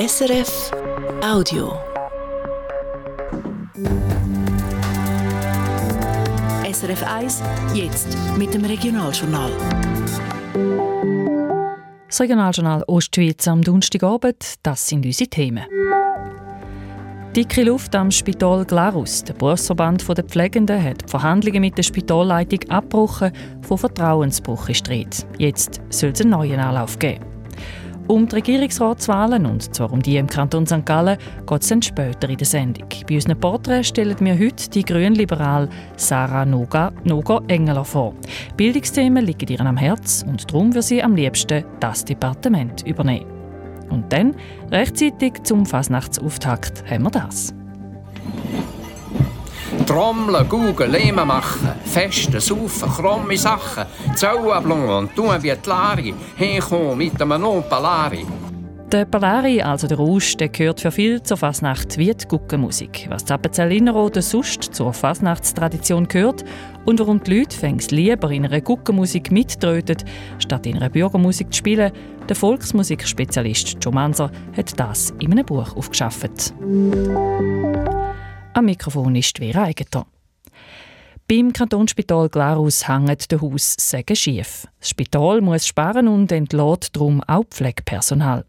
SRF Audio. SRF 1, jetzt mit dem Regionaljournal. Das Regionaljournal Ostschweiz am Donnerstagabend, das sind unsere Themen. Dicke Luft am Spital Glarus. Der Berufsverband der Pflegenden hat die Verhandlungen mit der Spitalleitung abgebrochen. Von Vertrauensbruch ist Jetzt soll es einen neuen Anlauf geben. Um die Regierungsratswahlen, und zwar um die im Kanton St. Gallen, geht es dann später in der Sendung. Bei unseren Porträts stellen wir heute die Grünliberal Sarah Noga, Noga Engeler vor. Bildungsthemen liegen ihr am Herz und darum will sie am liebsten das Departement übernehmen. Und dann, rechtzeitig zum Fasnachtsauftakt, haben wir das. Trommeln, gugen, Lehme machen, festen, saufen, krumme Sachen, Zauenblumen und tun wie die Lari, hinkommen mit einem Nopalari. Der Palari, also der Rausch, der gehört für viele zur Fasnacht wie die Guckenmusik. Was die Appenzell Innerrhoden sonst zur Fasnachtstradition gehört und warum die Leute fängst lieber in einer Guckenmusik mittröten, statt in einer Bürgermusik zu spielen, der Volksmusikspezialist Joe Manser hat das in einem Buch aufgeschafft. Am Mikrofon ist Vera Eigentor. Beim Kantonsspital Glarus hängt der Haus sagen schief. Das Spital muss sparen und entlädt darum auch Pflegepersonal.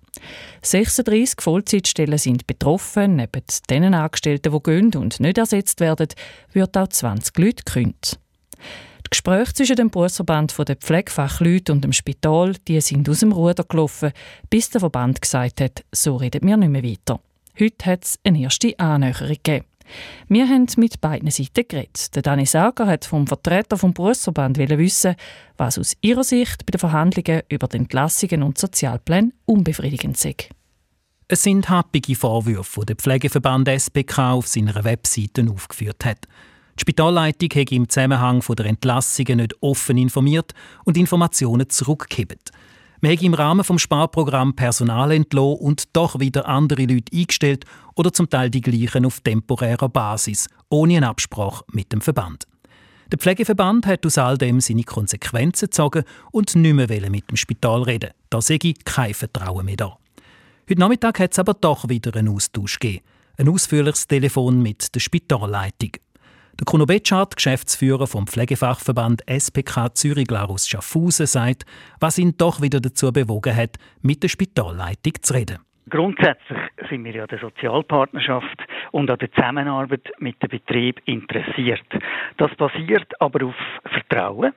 36 Vollzeitstellen sind betroffen. Neben den Angestellten, die gehen und nicht ersetzt werden, wird auch 20 Leute gekündigt. Die Gespräche zwischen dem Berufsverband der Pflegefachleute und dem Spital die sind aus dem Ruder gelaufen, bis der Verband gesagt hat, so reden wir nicht mehr weiter. Heute hat es eine erste Annäherung gegeben. Wir haben mit beiden Seiten geredet. Der Dani Sager hat vom Vertreter vom Berufsverband wissen, was aus ihrer Sicht bei den Verhandlungen über die Entlassungen und Sozialpläne unbefriedigend sei. Es sind happige Vorwürfe, die der Pflegeverband SPK auf seiner Webseite aufgeführt hat. Die Spitalleitung hat im Zusammenhang der Entlassungen nicht offen informiert und Informationen zurückgegeben. Man hat im Rahmen des Sparprogramms Personal entlassen und doch wieder andere Leute eingestellt oder zum Teil die gleichen auf temporärer Basis, ohne eine Absprache mit dem Verband. Der Pflegeverband hat aus all dem seine Konsequenzen gezogen und nicht mehr mit dem Spital reden. Da sehe ich kein Vertrauen mehr da. Heute Nachmittag hat es aber doch wieder einen Austausch gegeben. Ein ausführliches Telefon mit der Spitalleitung. Der Kuno Betschart, Geschäftsführer vom Pflegefachverband SPK Zürich-Glarus Schaffhausen, sagt, was ihn doch wieder dazu bewogen hat, mit der Spitalleitung zu reden. Grundsätzlich sind wir ja der Sozialpartnerschaft und an der Zusammenarbeit mit dem Betrieb interessiert. Das basiert aber auf Vertrauen.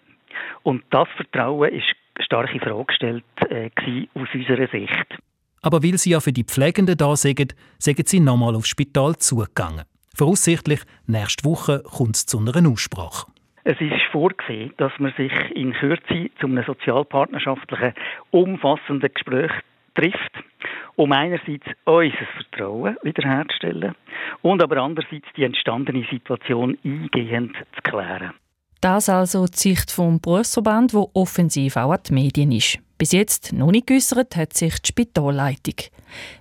Und das Vertrauen ist stark in Frage gestellt äh, aus unserer Sicht. Aber weil Sie ja für die Pflegenden da sind, sagen Sie nochmal aufs Spital zugegangen. Voraussichtlich nächste Woche kommt es zu einer Aussprache. Es ist vorgesehen, dass man sich in Kürze zu einem sozialpartnerschaftlichen, umfassenden Gespräch trifft, um einerseits unser Vertrauen wiederherzustellen und aber andererseits die entstandene Situation eingehend zu klären. Das also die Sicht vom Berufsverband, wo offensiv auch an die Medien ist. Bis jetzt noch nicht geäussert hat sich die Spitalleitung.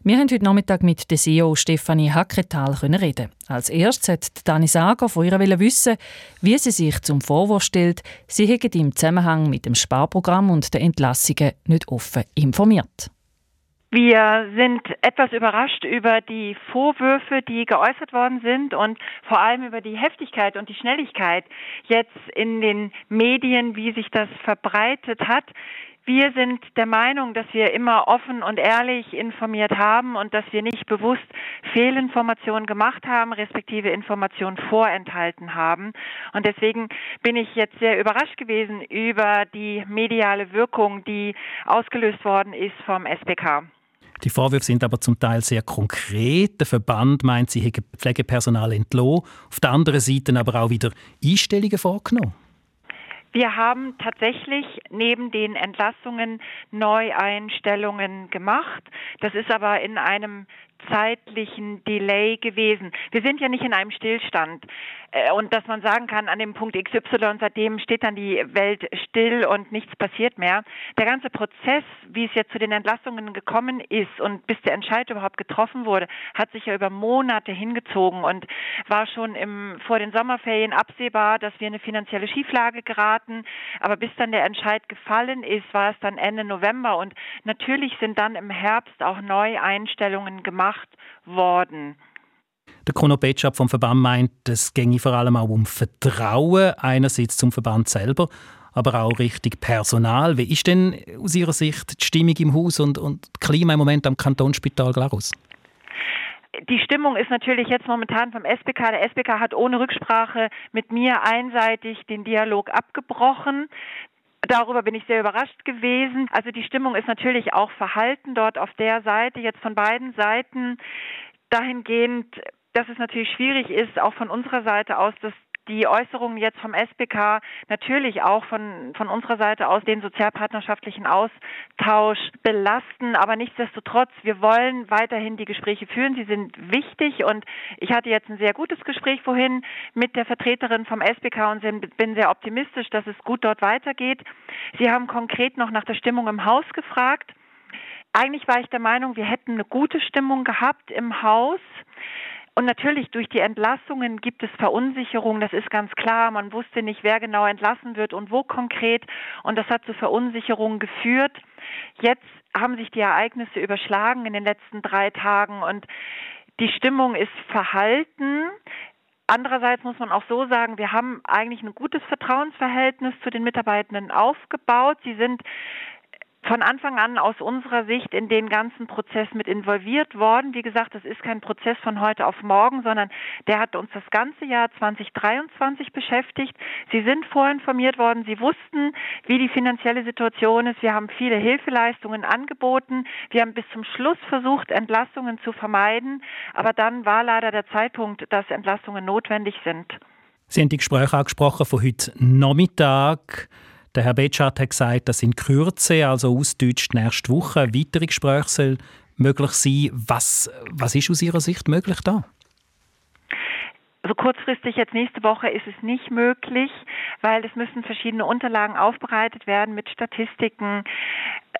Wir haben heute Nachmittag mit der CEO Stefanie Hacketal reden. Als erstes hat Dani Sager von ihr wissen, wie sie sich zum Vorwurf stellt, sie hätten im Zusammenhang mit dem Sparprogramm und den Entlassungen nicht offen informiert. Wir sind etwas überrascht über die Vorwürfe, die geäußert worden sind und vor allem über die Heftigkeit und die Schnelligkeit jetzt in den Medien, wie sich das verbreitet hat. Wir sind der Meinung, dass wir immer offen und ehrlich informiert haben und dass wir nicht bewusst Fehlinformationen gemacht haben, respektive Informationen vorenthalten haben. Und deswegen bin ich jetzt sehr überrascht gewesen über die mediale Wirkung, die ausgelöst worden ist vom SPK. Die Vorwürfe sind aber zum Teil sehr konkret. Der Verband meint, sie hätten Pflegepersonal entlohnt, auf der anderen Seite aber auch wieder Einstellungen vorgenommen. Wir haben tatsächlich neben den Entlassungen Neueinstellungen gemacht. Das ist aber in einem zeitlichen Delay gewesen. Wir sind ja nicht in einem Stillstand. äh, und dass man sagen kann, an dem Punkt XY, seitdem steht dann die Welt still und nichts passiert mehr. Der ganze Prozess, wie es jetzt zu den Entlassungen gekommen ist und bis der Entscheid überhaupt getroffen wurde, hat sich ja über Monate hingezogen und war schon im, vor den Sommerferien absehbar, dass wir in eine finanzielle Schieflage geraten. Aber bis dann der Entscheid gefallen ist, war es dann Ende November und natürlich sind dann im Herbst auch Neueinstellungen gemacht worden. Der Kuno Betschap vom Verband meint, es ginge vor allem auch um Vertrauen, einerseits zum Verband selber, aber auch richtig Personal. Wie ist denn aus Ihrer Sicht die Stimmung im Haus und, und das Klima im Moment am Kantonsspital Glarus? die Stimmung ist natürlich jetzt momentan vom SBK. Der SBK hat ohne Rücksprache mit mir einseitig den Dialog abgebrochen. Darüber bin ich sehr überrascht gewesen. Also die Stimmung ist natürlich auch verhalten dort auf der Seite, jetzt von beiden Seiten dahingehend, dass es natürlich schwierig ist, auch von unserer Seite aus, dass die Äußerungen jetzt vom SBK natürlich auch von, von unserer Seite aus den sozialpartnerschaftlichen Austausch belasten. Aber nichtsdestotrotz, wir wollen weiterhin die Gespräche führen. Sie sind wichtig und ich hatte jetzt ein sehr gutes Gespräch vorhin mit der Vertreterin vom SBK und bin sehr optimistisch, dass es gut dort weitergeht. Sie haben konkret noch nach der Stimmung im Haus gefragt. Eigentlich war ich der Meinung, wir hätten eine gute Stimmung gehabt im Haus. Und natürlich durch die Entlassungen gibt es Verunsicherung, das ist ganz klar. Man wusste nicht, wer genau entlassen wird und wo konkret. Und das hat zu Verunsicherung geführt. Jetzt haben sich die Ereignisse überschlagen in den letzten drei Tagen und die Stimmung ist verhalten. Andererseits muss man auch so sagen, wir haben eigentlich ein gutes Vertrauensverhältnis zu den Mitarbeitenden aufgebaut. Sie sind von Anfang an aus unserer Sicht in den ganzen Prozess mit involviert worden. Wie gesagt, das ist kein Prozess von heute auf morgen, sondern der hat uns das ganze Jahr 2023 beschäftigt. Sie sind vorinformiert worden. Sie wussten, wie die finanzielle Situation ist. Wir haben viele Hilfeleistungen angeboten. Wir haben bis zum Schluss versucht, Entlassungen zu vermeiden. Aber dann war leider der Zeitpunkt, dass Entlassungen notwendig sind. Sie haben die Gespräche angesprochen von heute Nachmittag. Der Herr Betschart hat gesagt, dass in Kürze, also ausdeutscht nächste Woche, weitere Gespräche möglich sein. Was, was ist aus Ihrer Sicht möglich da? Also kurzfristig jetzt nächste Woche ist es nicht möglich, weil es müssen verschiedene Unterlagen aufbereitet werden mit Statistiken,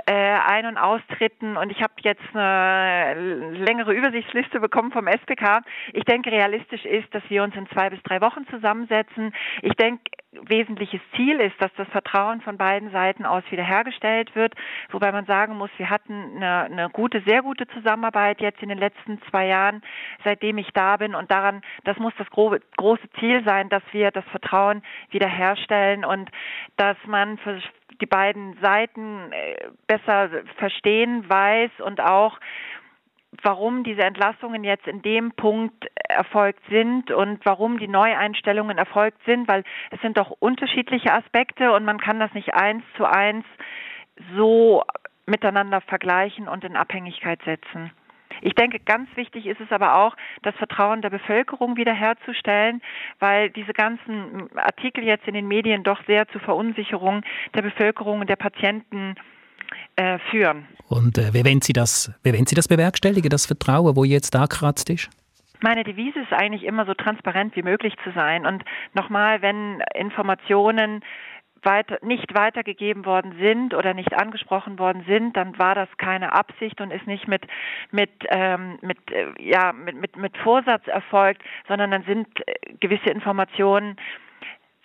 äh, Ein- und Austritten und ich habe jetzt eine längere Übersichtsliste bekommen vom SPK. Ich denke, realistisch ist, dass wir uns in zwei bis drei Wochen zusammensetzen. Ich denke, wesentliches Ziel ist, dass das Vertrauen von beiden Seiten aus wiederhergestellt wird, wobei man sagen muss, wir hatten eine, eine gute, sehr gute Zusammenarbeit jetzt in den letzten zwei Jahren, seitdem ich da bin und daran, das muss das große Ziel sein, dass wir das Vertrauen wiederherstellen und dass man für die beiden Seiten äh, besser verstehen weiß und auch warum diese Entlassungen jetzt in dem Punkt erfolgt sind und warum die Neueinstellungen erfolgt sind, weil es sind doch unterschiedliche Aspekte und man kann das nicht eins zu eins so miteinander vergleichen und in Abhängigkeit setzen. Ich denke, ganz wichtig ist es aber auch, das Vertrauen der Bevölkerung wiederherzustellen, weil diese ganzen Artikel jetzt in den Medien doch sehr zu Verunsicherung der Bevölkerung und der Patienten äh, führen. Und äh, wie, wollen Sie das, wie wollen Sie das bewerkstelligen, das Vertrauen, wo jetzt angekratzt ist? Meine Devise ist eigentlich immer so transparent wie möglich zu sein. Und nochmal, wenn Informationen weiter, nicht weitergegeben worden sind oder nicht angesprochen worden sind, dann war das keine Absicht und ist nicht mit mit ähm, mit äh, ja mit, mit mit Vorsatz erfolgt, sondern dann sind äh, gewisse Informationen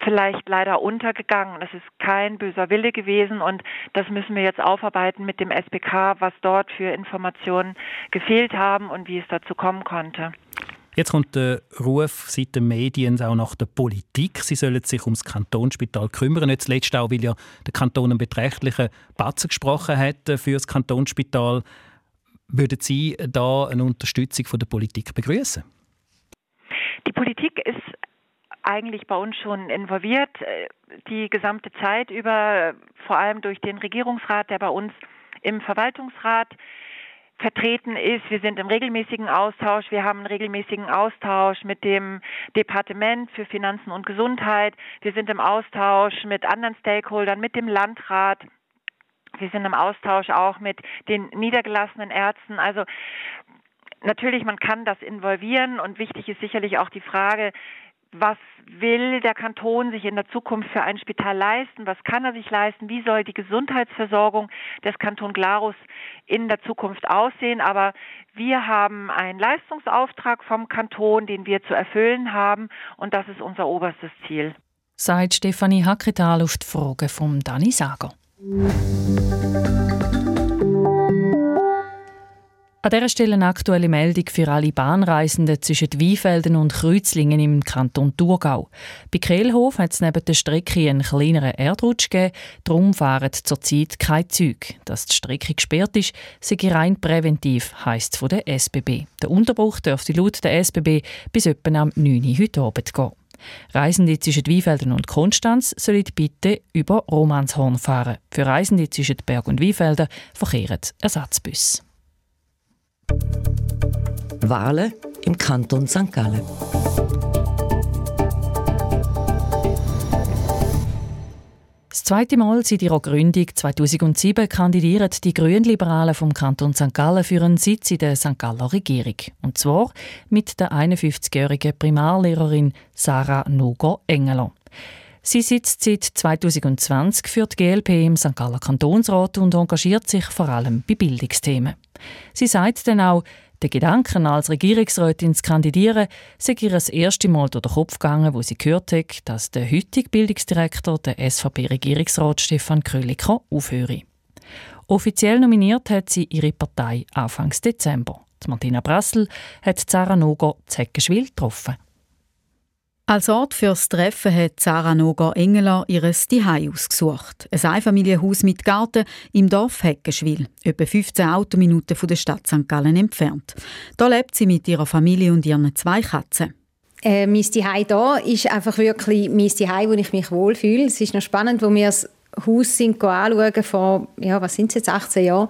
vielleicht leider untergegangen. Das ist kein böser Wille gewesen und das müssen wir jetzt aufarbeiten mit dem SBK, was dort für Informationen gefehlt haben und wie es dazu kommen konnte. Jetzt kommt der Ruf seit den Medien auch nach der Politik. Sie sollen sich ums Kantonsspital kümmern. Nicht zuletzt auch, weil ja der Kanton einen beträchtlichen Batzen gesprochen hat für das Kantonsspital. Würden Sie da eine Unterstützung von der Politik begrüßen? Die Politik ist eigentlich bei uns schon involviert, äh, die gesamte Zeit über, vor allem durch den Regierungsrat, der bei uns im Verwaltungsrat vertreten ist. Wir sind im regelmäßigen Austausch. Wir haben einen regelmäßigen Austausch mit dem Departement für Finanzen und Gesundheit. Wir sind im Austausch mit anderen Stakeholdern, mit dem Landrat. Wir sind im Austausch auch mit den niedergelassenen Ärzten. Also natürlich, man kann das involvieren und wichtig ist sicherlich auch die Frage, was will der Kanton sich in der Zukunft für ein Spital leisten? Was kann er sich leisten? Wie soll die Gesundheitsversorgung des Kanton Glarus in der Zukunft aussehen? Aber wir haben einen Leistungsauftrag vom Kanton, den wir zu erfüllen haben und das ist unser oberstes Ziel. Sagt Stefanie Hacketal auf die Frage von Dani Sager. An dieser Stelle eine aktuelle Meldung für alle Bahnreisenden zwischen Weinfelden und Kreuzlingen im Kanton Thurgau. Bei Kehlhof hat es neben der Strecke einen kleineren Erdrutsch gegeben, darum fahren zurzeit keine Züge. Dass die Strecke gesperrt ist, sei rein präventiv, heisst es von der SBB. Der Unterbruch dürfte laut der SBB bis etwa am 9 Uhr heute Abend gehen. Reisende zwischen Weinfelden und Konstanz sollen bitte über Romanshorn fahren. Für Reisende zwischen Berg und Weinfelden verkehren Ersatzbus. Wahlen im Kanton St. Gallen. Das zweite Mal seit ihrer Gründung 2007 kandidieren die Grünliberalen vom Kanton St. Gallen für einen Sitz in der St. Galler Regierung. Und zwar mit der 51-jährigen Primarlehrerin Sarah Noger-Engeler. Sie sitzt seit 2020 für die GLP im St. Galler Kantonsrat und engagiert sich vor allem bei Bildungsthemen. Sie sagt dann auch, der Gedanke, als Regierungsrätin zu kandidieren, sei ihr das erste Mal durch den Kopf gegangen, wo sie gehört hat, dass der heutige Bildungsdirektor, der SVP-Regierungsrat Stefan Kröliker, aufhöre. Offiziell nominiert hat sie ihre Partei Anfang Dezember. Martina Brassel hat Sarah Noger Zeckenschwil getroffen. Als Ort fürs Treffen hat Sarah Noger Engeler ihres Zuhause ausgesucht. Ein Einfamilienhaus mit Garten im Dorf Heckenschwil, etwa 15 Autominuten von der Stadt St. Gallen entfernt. Da lebt sie mit ihrer Familie und ihren zwei Katzen. Äh, mein Zuhause hier ist einfach wirklich mein Zuhause, wo ich mich wohlfühle. Es ist noch spannend, wo wir das Haus sind anschauen, vor, ja, was sind es jetzt, 18 Jahren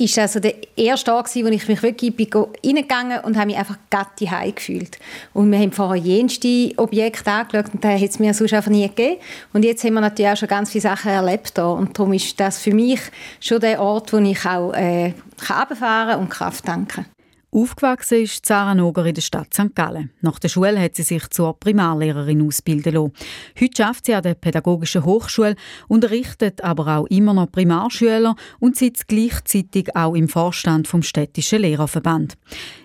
ist also der erste Tag, wo ich mich wirklich bin reingegangen und habe mich einfach gatti heim gefühlt. Und wir haben vorher jenste Objekte angeschaut und da hat es mir sonst einfach nie gegeben. Und jetzt haben wir natürlich auch schon ganz viele Sachen erlebt hier. und darum ist das für mich schon der Ort, wo ich auch äh, runterfahren und Kraft tanken kann. Aufgewachsen ist Sarah Noger in der Stadt St. Gallen. Nach der Schule hat sie sich zur Primarlehrerin ausbilden lassen. Heute arbeitet sie an der Pädagogischen Hochschule, unterrichtet aber auch immer noch Primarschüler und sitzt gleichzeitig auch im Vorstand vom Städtischen Lehrerverband.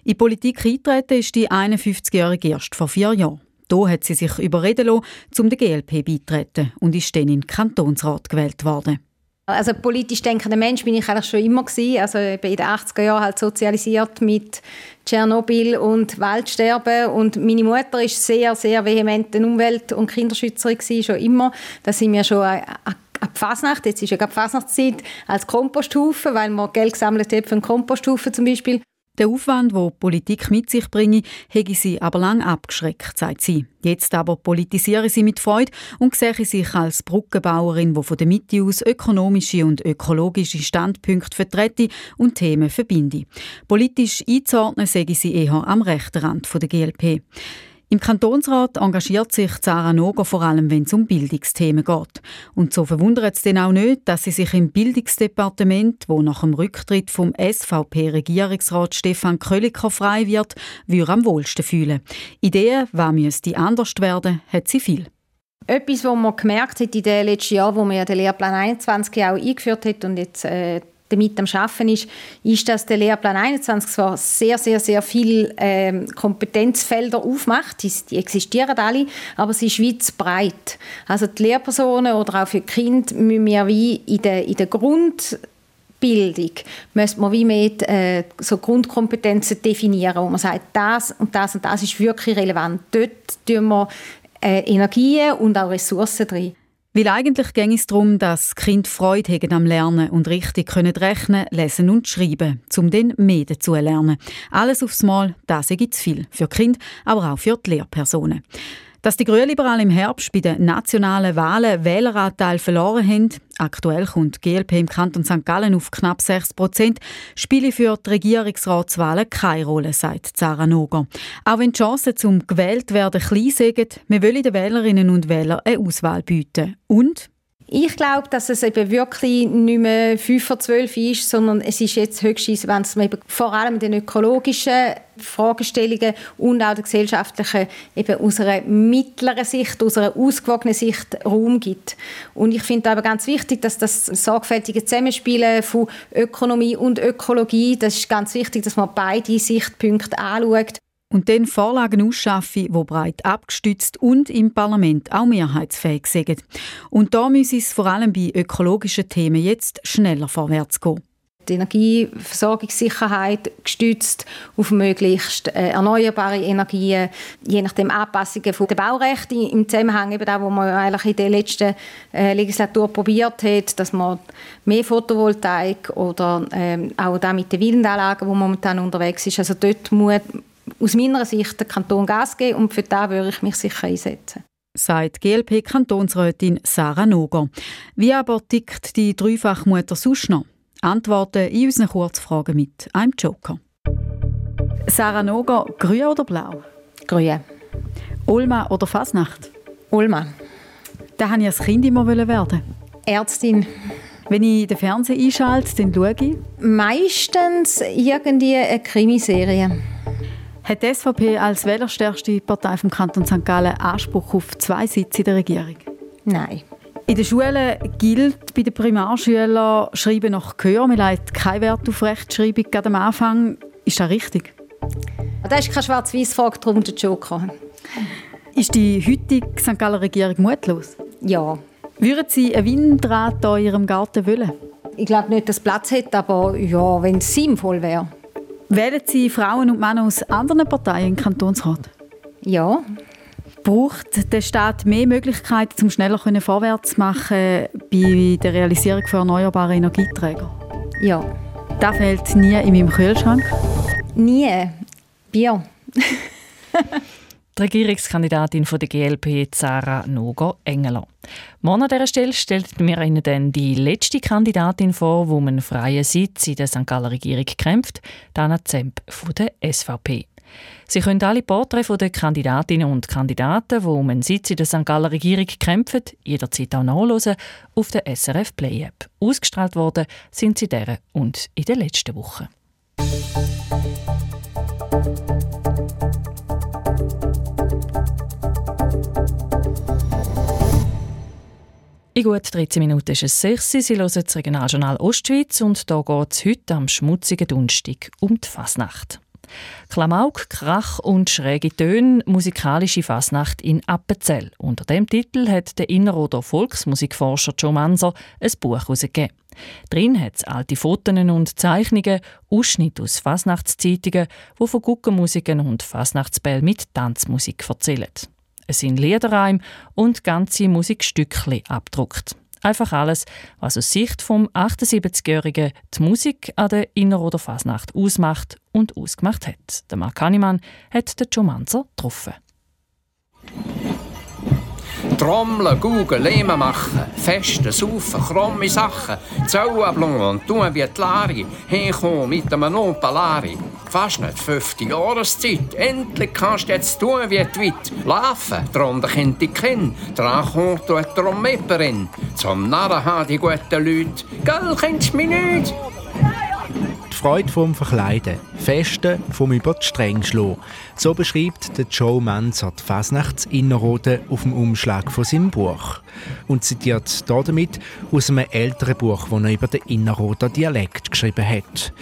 In Politik eintreten ist die 51-Jährige erst vor vier Jahren. Hier hat sie sich überreden lassen, um der GLP beitreten und ist dann in den Kantonsrat gewählt worden. Also politisch denkender Mensch bin ich eigentlich schon immer gewesen. Also bin in den 80er Jahren halt sozialisiert mit Tschernobyl und Waldsterben und meine Mutter ist sehr, sehr vehement Umwelt- und Kinderschützerin gewesen, schon immer. Da sind wir schon ab Fasnacht, jetzt ist ja gerade Fasnachtszeit, als Komposthaufen, weil man Geld gesammelt hat für einen Komposthaufen zum Beispiel. Der Aufwand, wo Politik mit sich bringe, hätte sie aber lang abgeschreckt, sagt sie. Jetzt aber politisiere sie mit Freude und sehe sich als Brückenbauerin, die von der Mitte aus ökonomische und ökologische Standpunkte vertrete und Themen verbinde. Politisch einzuordnen sehe sie eher am rechten Rand der GLP. Im Kantonsrat engagiert sich Sarah Noger vor allem, wenn es um Bildungsthemen geht. Und so verwundert es denn auch nicht, dass sie sich im Bildungsdepartement, wo nach dem Rücktritt vom SVP-Regierungsrat Stefan Krölliker frei wird, würde am wohlsten fühlen. Ideen, was müsste anders werden, hat sie viel. Etwas, was man gemerkt hat in den letzten Jahren, wo man ja den Lehrplan 21 auch eingeführt hat und jetzt äh, damit am Schaffen ist, ist, dass der Lehrplan 21 zwar sehr, sehr, sehr viele ähm, Kompetenzfelder aufmacht, die, die, existieren alle, aber sie ist weit breit. Also die Lehrpersonen oder auch für die Kinder müssen wir wie in der, in der Grund Bildung müsste man wie mehr äh, so Grundkompetenzen definieren, wo man sagt, das und das und das ist wirklich relevant. Dort tun wir äh, Energien und auch Ressourcen drin. Weil eigentlich ging es darum, dass Kind Freude haben am Lernen und richtig können rechnen, lesen und schreiben, um mehr dazu zu lernen. Alles aufs Mal, das ist zu viel. Für Kind, aber auch für die Lehrpersonen. Dass die Grünliberalen im Herbst bei den nationalen Wahlen Wähleranteil verloren haben, aktuell kommt die GLP im Kanton St. Gallen auf knapp 6 Prozent, spiele für die Regierungsratswahlen keine Rolle, sagt Sarah Noger. Auch wenn die Chancen zum gewählt werden klein sind, wir wollen den Wählerinnen und Wählern eine Auswahl bieten. Und Ich glaube, dass es eben wirklich nicht mehr 5 vor 12 ist, sondern es ist jetzt höchstens, wenn es eben vor allem den ökologischen Fragestellungen und auch der gesellschaftlichen eben aus einer mittleren Sicht, aus einer ausgewogenen Sicht Raum gibt. Und ich finde aber ganz wichtig, dass das sorgfältige Zusammenspielen von Ökonomie und Ökologie, das ist ganz wichtig, dass man beide Sichtpunkte anschaut und dann Vorlagen ausschaffen, die breit abgestützt und im Parlament auch mehrheitsfähig sind. Und da muss es vor allem bei ökologischen Themen jetzt schneller vorwärts gehen. Die Energieversorgungssicherheit gestützt auf möglichst äh, erneuerbare Energien, je nachdem Anpassungen der Baurechte im Zusammenhang eben da, wo man eigentlich in der letzten äh, Legislatur probiert hat, dass man mehr Photovoltaik oder ähm, auch da mit den Windanlagen, wo momentan unterwegs ist, also dort muss aus meiner Sicht der Kanton Gas geben und für das würde ich mich sicher einsetzen sagt GLP-Kantonsrätin Sarah Noger. Wie aber tickt die Dreifachmutter sonst noch? Antworten in unseren Kurzfragen mit einem Joker. Sarah Noger, grün oder blau? Grün. Ulma oder Fasnacht? Ulma. Da wollte ich als Kind immer werden. Ärztin. Wenn ich den Fernseher einschalte, dann schaue ich? Meistens irgendwie eine Krimiserie. Hat die SVP als wählerstärkste Partei vom Kanton St. Gallen Anspruch auf zwei Sitze in der Regierung? Nein. In den Schulen gilt bei den Primarschülern Schreiben nach Gehör. Man legt keinen Wert auf Rechtschreibung gerade am Anfang. Ist das richtig? Das ist keine Schwarz-Weiß-Frage, darum der Joker. Ist die heutige St. Galler Regierung mutlos? Ja. Würden Sie ein Windrad in Ihrem Garten wollen? Ich glaube nicht, dass es Platz hat, aber ja, wenn es sinnvoll wäre. Wählen Sie Frauen und Männer aus anderen Parteien im Kantonsrat? Ja. Braucht der Staat mehr Möglichkeiten, um schneller vorwärts zu machen bei der Realisierung von erneuerbaren Energieträgern? Ja. Das fehlt nie in meinem Kühlschrank? Nie. Bier. Die Regierungskandidatin von der GLP, Sarah Nogo-Engeler. Morgen an dieser Stelle stellt wir Ihnen dann die letzte Kandidatin vor, um einen freien Sitz in der St. Galler Regierung kämpft, Dana Zemp von der SVP. Sie können alle Porträts der Kandidatinnen und Kandidaten, die um einen Sitz in der St. Galler Regierung kämpfen, jederzeit auch nachlesen auf der SRF Play App. Ausgestrahlt worden sind sie dieser und in der letzten Woche. In gut 13 Minuten ist es 6 Sie hören das Regionaljournal Ostschweiz und da geht es heute am schmutzigen Dunstig um die Fasnacht. Klamauk, Krach und schräge Töne, musikalische Fasnacht in Appenzell. Unter dem Titel hat der Inneroder Volksmusikforscher Joe Manser ein Buch herausgegeben. Drin hat es alte Fotos und Zeichnungen, Ausschnitte aus Fasnachtszeitungen, die von Guckenmusiken und Fasnachtsbällen mit Tanzmusik erzählen. Es sind Liederreime und ganze Musikstückchen abdruckt. Einfach alles, was aus Sicht vom 78-Jährigen die Musik an der Inneroder Fasnacht ausmacht und ausgemacht hat. Der Mark Hannemann hat den Jomanzer getroffen. Trommeln, gugen, Lehme machen, festen, saufen, krumme Sachen, Zauablungen und tun wie die Lari, hinkommen mit einem Nopalari. Fast nicht 50 Jahreszeit, endlich kannst du jetzt tun wie die Witt. Laufen, drunter kennt die kommt du eine Trommeperin. Zum Narren haben die guten Leute, gell, kennst du mich nicht? Freude vom Verkleiden, Festen vom über die. So beschreibt der Joe Manzer die Fasnachts Innerrhoden auf dem Umschlag von seinem Buch. Und zitiert damit aus einem älteren Buch, das er über den Innerrhoder Dialekt geschrieben hat.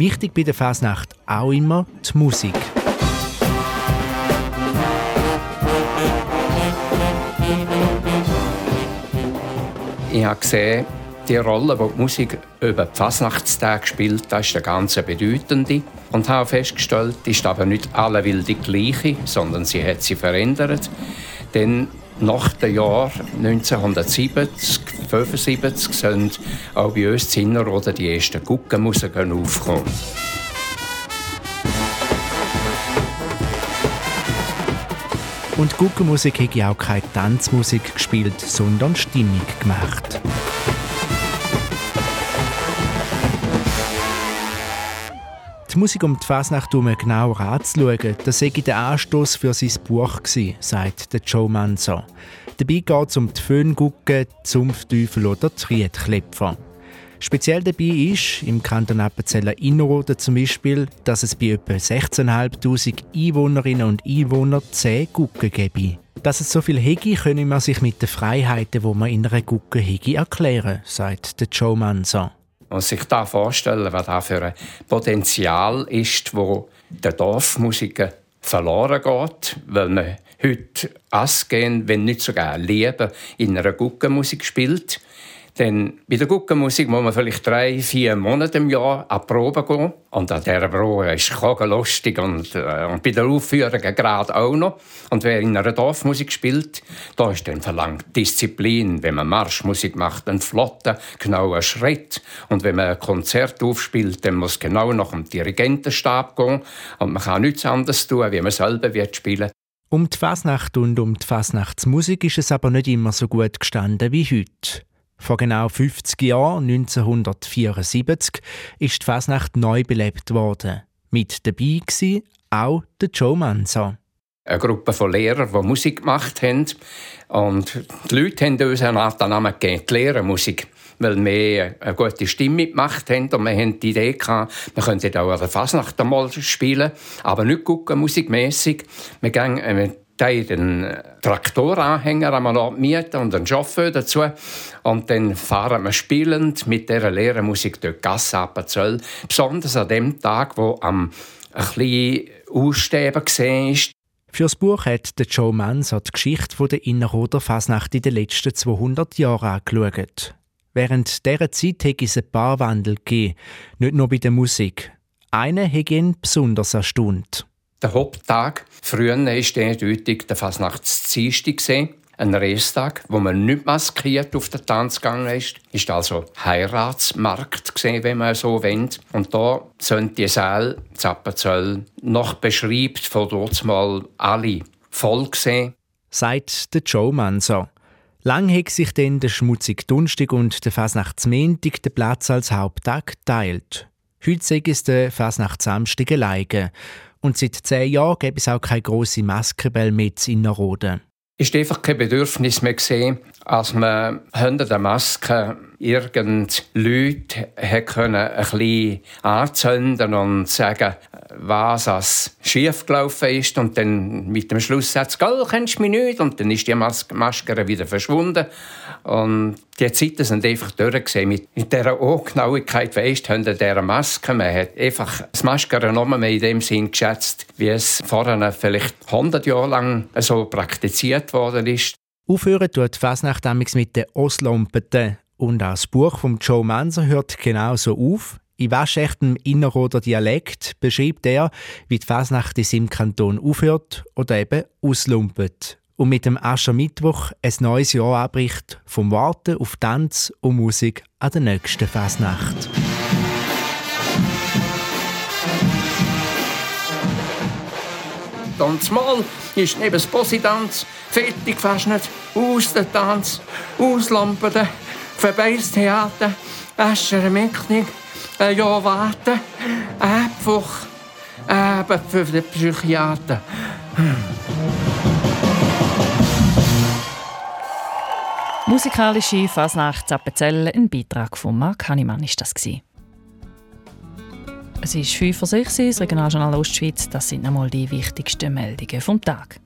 Wichtig bei der Fasnacht auch immer die Musik. Ich habe gesehen, die Rolle, die die Musik über die Fasnachtstage spielt, das ist der ganz bedeutende. Und habe festgestellt, ist aber nicht alle Wilde gleiche, sondern sie hat sie verändert. Denn nach dem Jahr 1970, 1975 sind auch bei uns Zinner oder die ersten Guckenmusiken aufgekommen. Und Guckenmusik hat ja auch keine Tanzmusik gespielt, sondern Stimmung gemacht. Die Musik um die Fasnacht herum genauer anzuschauen, das sei der Anstoß für sein Buch gewesen, sagt der Joe Manzo. Dabei geht es um die Föhngucke, Zunftteufel oder die Rietklepfer. Speziell dabei ist, im Kanton Appenzeller Innerrhoden zum Beispiel, dass es bei etwa 16'500 Einwohnerinnen und Einwohnern 10 Gucken gibt. Dass es so viel hege, können man sich mit den Freiheiten, die man in einer Gucke hege, erklären, sagt der Joe Manson. Und sich da vorstellen, was da für ein Potenzial ist, wo der Dorfmusiker verloren geht, weil man heute ausgehen, wenn nicht sogar Leben in einer Guckenmusik spielt. Denn bei der Guckenmusik muss man vielleicht drei, vier Monate im Jahr an Probe gehen. Und an dieser Probe ist es lustig und, äh, und bei der Aufführung gerade auch noch. Und wer in einer Dorfmusik spielt, da ist dann verlangt Disziplin. Wenn man Marschmusik macht, ein flotter, genauer Schritt. Und wenn man ein Konzert aufspielt, dann muss genau nach dem Dirigentenstab gehen. Und man kann nichts anderes tun, wie man selber wird spielen. Um die Fasnacht und um die Fasnachtsmusik ist es aber nicht immer so gut gestanden wie heute. Vor genau 50 Jahren, 1974, ist die Fasnacht neu belebt worden. Mit dabei war auch der Joe Manzo. Eine Gruppe von Lehrern, die Musik gemacht haben. Und die Leute haben uns einen Namen gegeben, die Lehrermusik weil wir eine gute Stimme gemacht haben und wir haben die Idee gehabt, wir könnten auch an der Fasnacht einmal spielen, aber nicht gucken, musikmässig. Wir gehen äh, einen Traktoranhänger einmal mieten und einen Chauffeur dazu. Und dann fahren wir spielend mit dieser leeren Musik durch die Gasse ab Zöll. Besonders an dem Tag, wo am ein bisschen Aussterben ist. Für das Buch hat Joe Manso die Geschichte der Innerrhoder Fasnacht in den letzten 200 Jahren angeschaut. Während dieser Zeit hätte es ein paar Wandel gegeben, nicht nur bei der Musik. Einen hätte ihn besonders erstaunt. Der Haupttag früher war eindeutig der Fasnachtsdienstag. Ein Resttag, wo man nicht maskiert auf den Tanz gegangen ist. Ist also Heiratsmarkt gesehen, wenn man so will. Und da sind die Säle Zappenzöll noch beschreibt von dort mal alle voll gesehen. Sagt der Joe Manso. Lang hat sich dann der schmutzige Dunstig und der Fasnachtsmäntig den Platz als Haupttag geteilt. Heute es der Fasnachtssamstag alleine. Und seit zehn Jahren gibt es auch keine grosse Maskenbälle mehr in Innerrhoden. Ist einfach kein Bedürfnis mehr gesehen, als man hinter der Maske irgend Leute können ein bisschen anzünden und sagen, was als schief gelaufen ist und dann mit dem Schlusssatz «Gell, kennst du mich nicht?» und dann ist die Mas Maske wieder verschwunden und die Zeiten sind einfach durchgesehen. Mit, dieser Ungenauigkeit, weisst, hinter dieser Maske, man hat einfach das Maskere noch mehr in dem Sinn geschätzt, wie es vorher vielleicht 100 Jahre lang so praktiziert worden ist. Aufhören tut Fasnacht mit den Oslompeten und auch das Buch von Joe Manser hört genauso auf. In waschechtem Innerrhoder Dialekt beschreibt er, wie die Fasnacht in seinem Kanton aufhört oder eben auslumpet. Und mit dem Aschermittwoch ein neues Jahr abbricht, vom Warten auf Tanz und Musik an der nächsten Fasnacht. Tanzmal ist neben das Positanz fertig fast nicht aus der Tanz, auslampen Verbeißt Theater, Ascher Mecknig, ein Jahr warten, einfach eben für den Psychiater. Musikalische Fasnacht Appenzell, ein Beitrag von Marc Hannemann ist das Es ist 5 vor 6 das Regionaljournal Ostschweiz. Das sind einmal die wichtigsten Meldungen vom Tag.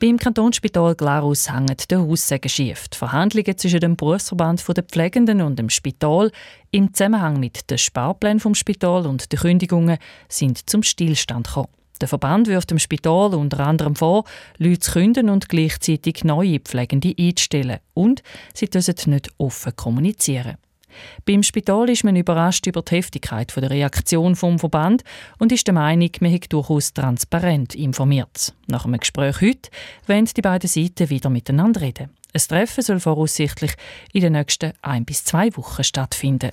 Beim Kantonsspital Glarus hängen die Haussäge schief. Die Verhandlungen zwischen dem Berufsverband der Pflegenden und dem Spital im Zusammenhang mit den Sparplänen vom Spital und den Kündigungen sind zum Stillstand gekommen. Der Verband wirft dem Spital unter anderem vor, Leute zu künden und gleichzeitig neue Pflegende einzustellen. Und sie dürfen nicht offen kommunizieren. Beim Spital ist man überrascht über die Heftigkeit der Reaktion vom Verband und ist der Meinung, man hätte durchaus transparent informiert. Nach einem Gespräch heute wollen die beiden Seiten wieder miteinander reden. Ein Treffen soll voraussichtlich in den nächsten ein bis zwei Wochen stattfinden.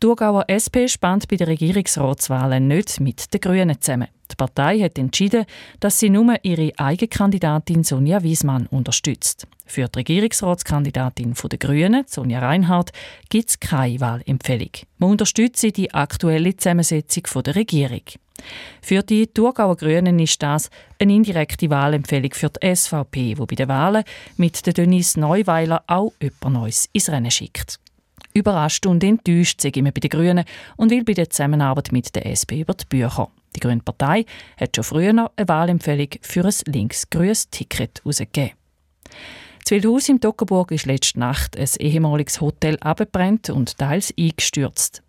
Die Thurgauer SP spannt bei den Regierungsratswahlen nicht mit den Grünen zusammen. Die Partei hat entschieden, dass sie nur ihre eigene Kandidatin Sonja Wiesmann unterstützt. Für die Regierungsratskandidatin der Grünen, Sonja Reinhardt, gibt es keine Wahlempfehlung. Man unterstützt die aktuelle Zusammensetzung der Regierung. Für die Thurgauer Grünen ist das eine indirekte Wahlempfehlung für die SVP, wo bei den Wahlen mit der Denise Neuweiler auch jemand Neues ins Rennen schickt. Überrascht und enttäuscht sind wir bei den Grünen und will bei der Zusammenarbeit mit der SP über die Bücher. Die Grüne Partei hat schon früher eine Wahlempfehlung für ein links-grünes Ticket herausgegeben. Das Wildhaus im Toggenburg ist letzte Nacht ein ehemaliges Hotel abgebrannt und teils eingestürzt.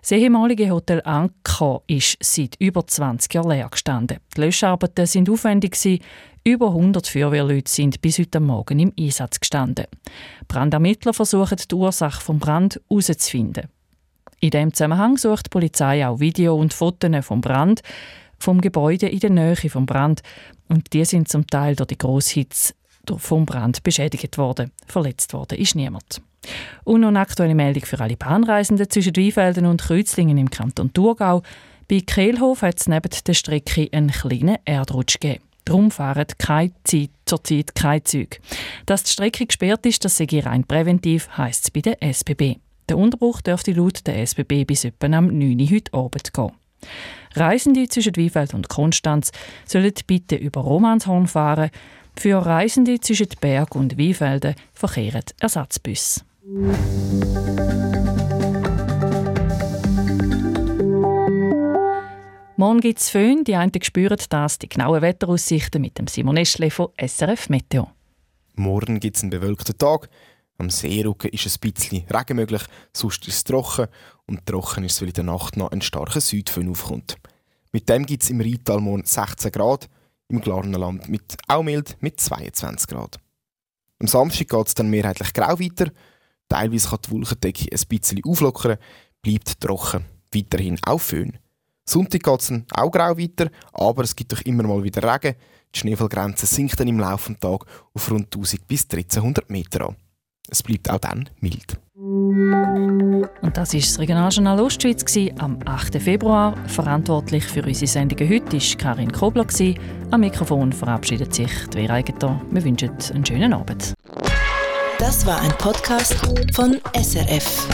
Das ehemalige Hotel Anker ist seit über 20 Jahren leer gestanden. Die Löscharbeiten sind aufwendig. Über 100 Feuerwehrleute sind bis heute Morgen im Einsatz gestanden. Brandermittler versuchen die Ursache des Brand herauszufinden. In diesem Zusammenhang sucht die Polizei auch Video und Fotos vom Brand, vom Gebäude in der Nähe vom Brand. Und die sind zum Teil durch die Grosshitze vom Brand beschädigt worden. Verletzt worden ist niemand. Und noch eine aktuelle Meldung für alle Bahnreisenden zwischen Weinfelden und Kreuzlingen im Kanton Thurgau. Bei Kehlhof hat es neben der Strecke einen kleinen Erdrutsch gegeben. Darum fahren keine Zeit, zurzeit keine Züge. Dass die Strecke gesperrt ist, das sei rein präventiv, heisst es bei der SBB. Der Unterbruch dürfte laut der SBB bis etwa am 9. Uhr heute Abend gehen. Reisende zwischen Weinfeld und Konstanz sollen bitte über Romanshorn fahren. Für Reisende zwischen Berg und Weinfelden verkehren Ersatzbus. Morgen gibt es Föhn, die einen spüren das, die genauen Wetteraussichten mit dem Simon Eschle von SRF Meteo. Morgen gibt es einen bewölkten Tag. Am Seerücken ist ein bisschen Regen möglich, sonst ist es trocken und trocken ist es, weil in der Nacht noch ein starker Südföhn aufkommt. Mit dem gibt es im Rheintal morgen 16 Grad, im Glarnerland mit auch mild mit 22 Grad. Am Samstag geht es dann mehrheitlich grau weiter. Teilweise kann die Wolkendecke ein bisschen auflockern, bleibt trocken. Weiterhin auch Föhn. Sonntag geht es dann auch grau weiter, aber es gibt doch immer mal wieder Regen. Die Schneefallgrenze sinkt dann im Laufe des Tages auf rund 1000 bis 1300 Meter an. Es bleibt auch dann mild. Und das war das Regionaljournal Ostschweiz am 8. Februar. Verantwortlich für unsere Sendungen heute war Karin Kobler. Am Mikrofon verabschiedet sich die Eigentor. Wir wünschen einen schönen Abend. Das war ein Podcast von SRF.